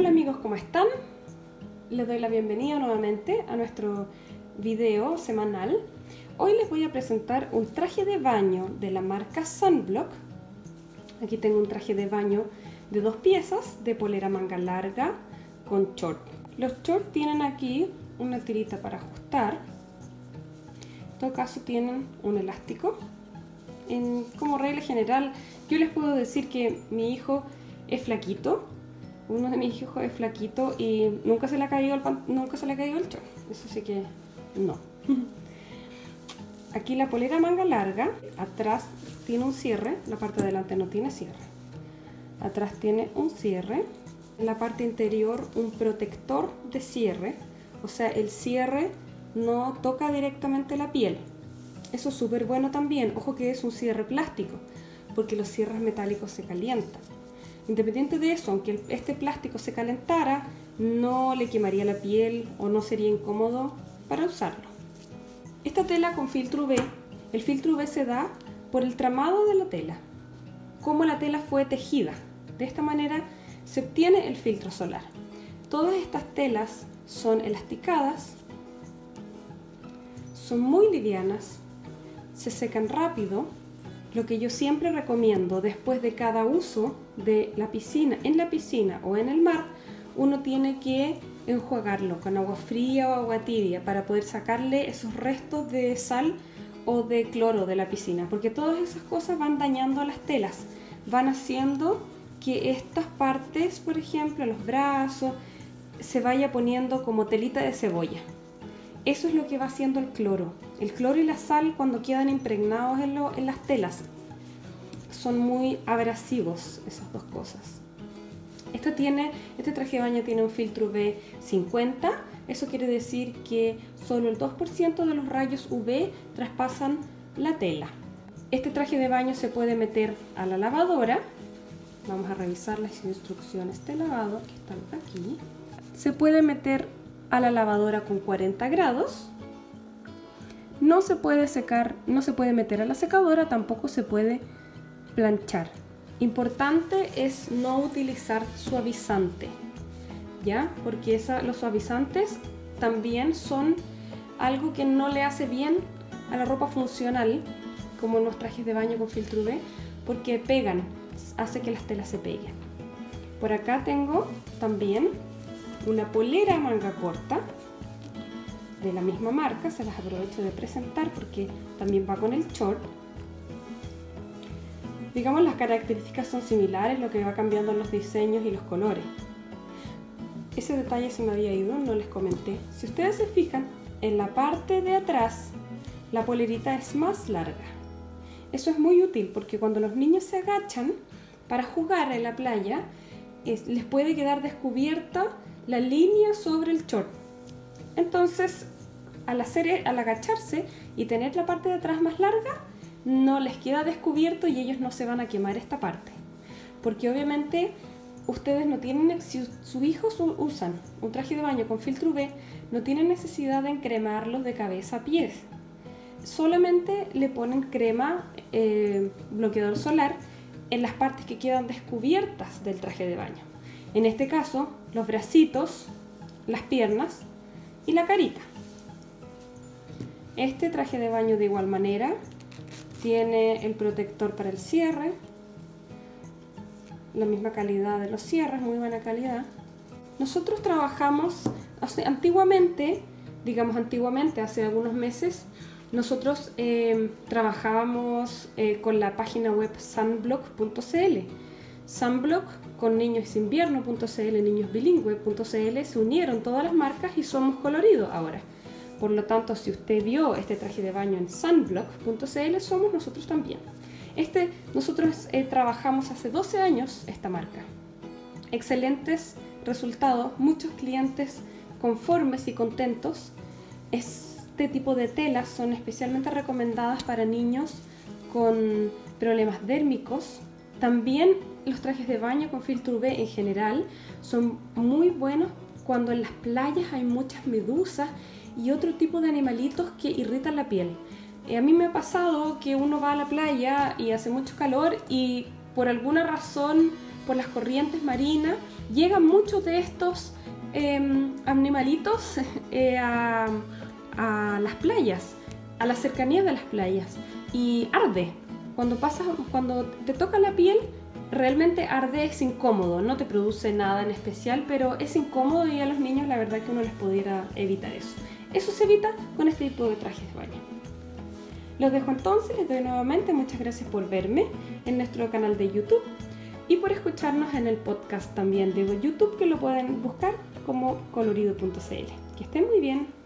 Hola amigos, ¿cómo están? Les doy la bienvenida nuevamente a nuestro video semanal. Hoy les voy a presentar un traje de baño de la marca Sunblock. Aquí tengo un traje de baño de dos piezas de polera manga larga con short. Los shorts tienen aquí una tirita para ajustar. En todo caso tienen un elástico. En, como regla general, yo les puedo decir que mi hijo es flaquito, uno de mis hijos es flaquito y nunca se le ha caído el, nunca se le ha caído el short. Eso sí que no. Aquí la polera manga larga, atrás tiene un cierre, la parte de delante no tiene cierre. Atrás tiene un cierre, en la parte interior un protector de cierre, o sea, el cierre no toca directamente la piel. Eso es súper bueno también, ojo que es un cierre plástico, porque los cierres metálicos se calientan. Independiente de eso, aunque este plástico se calentara, no le quemaría la piel o no sería incómodo para usarlo. Esta tela con filtro UV, el filtro UV se da por el tramado de la tela, cómo la tela fue tejida. De esta manera se obtiene el filtro solar. Todas estas telas son elasticadas, son muy livianas, se secan rápido lo que yo siempre recomiendo después de cada uso de la piscina, en la piscina o en el mar, uno tiene que enjuagarlo con agua fría o agua tibia para poder sacarle esos restos de sal o de cloro de la piscina, porque todas esas cosas van dañando las telas, van haciendo que estas partes, por ejemplo, los brazos, se vaya poniendo como telita de cebolla. Eso es lo que va haciendo el cloro. El cloro y la sal cuando quedan impregnados en, las telas son muy abrasivos esas dos cosas. Esto tiene, este traje de baño tiene un filtro UV 50, eso quiere decir que solo el 2% de los rayos UV traspasan la tela. Este traje de baño se puede meter a la lavadora. Vamos a revisar las instrucciones de lavado que están aquí. Se puede meter a la lavadora con 40 grados. No se puede secar, no se puede meter a la secadora, tampoco se puede planchar. Importante es no utilizar suavizante, ¿ya? Porque los suavizantes también son algo que no le hace bien a la ropa funcional, como los trajes de baño con filtro UV, porque pegan, hace que las telas se peguen. Por acá tengo también una polera manga corta de la misma marca, se las aprovecho de presentar porque también va con el short. Digamos las características son similares, lo que va cambiando los diseños y los colores. Ese detalle se me había ido, no les comenté. Si ustedes se fijan, en la parte de atrás la polerita es más larga. Eso es muy útil porque cuando los niños se agachan para jugar en la playa, les puede quedar descubierta la línea sobre el short. Entonces, al, hacer, al agacharse y tener la parte de atrás más larga, no les queda descubierto y ellos no se van a quemar esta parte. Porque obviamente ustedes no tienen, si sus hijos usan un traje de baño con filtro UV, no tienen necesidad de encremarlos de cabeza a pies. Solamente le ponen crema eh, bloqueador solar en las partes que quedan descubiertas del traje de baño. En este caso, los bracitos, las piernas y la carita. Este traje de baño de igual manera tiene el protector para el cierre, la misma calidad de los cierres, muy buena calidad. Nosotros trabajamos antiguamente, digamos antiguamente, hace algunos meses, nosotros eh, trabajábamos eh, con la página web sunblock.cl. Sunblock con niñosinvierno.cl, niñosbilingüe.cl se unieron todas las marcas y somos coloridos ahora. Por lo tanto, si usted vio este traje de baño en sunblock.cl, somos nosotros también. Este, nosotros eh, trabajamos hace 12 años esta marca. Excelentes resultados, muchos clientes conformes y contentos. Este tipo de telas son especialmente recomendadas para niños con problemas dérmicos. También los trajes de baño con filtro UV en general son muy buenos cuando en las playas hay muchas medusas y otro tipo de animalitos que irritan la piel. Eh, a mí me ha pasado que uno va a la playa y hace mucho calor y por alguna razón, por las corrientes marinas, llegan muchos de estos em, animalitos eh, a, a las playas, a las cercanías de las playas y arde. Cuando pasas, cuando te toca la piel, realmente arde, es incómodo, no te produce nada en especial, pero es incómodo y a los niños la verdad que uno les pudiera evitar eso. Eso se evita con este tipo de trajes de baño. Los dejo entonces, les doy nuevamente muchas gracias por verme en nuestro canal de YouTube y por escucharnos en el podcast también de YouTube que lo pueden buscar como colorido.cl. Que estén muy bien.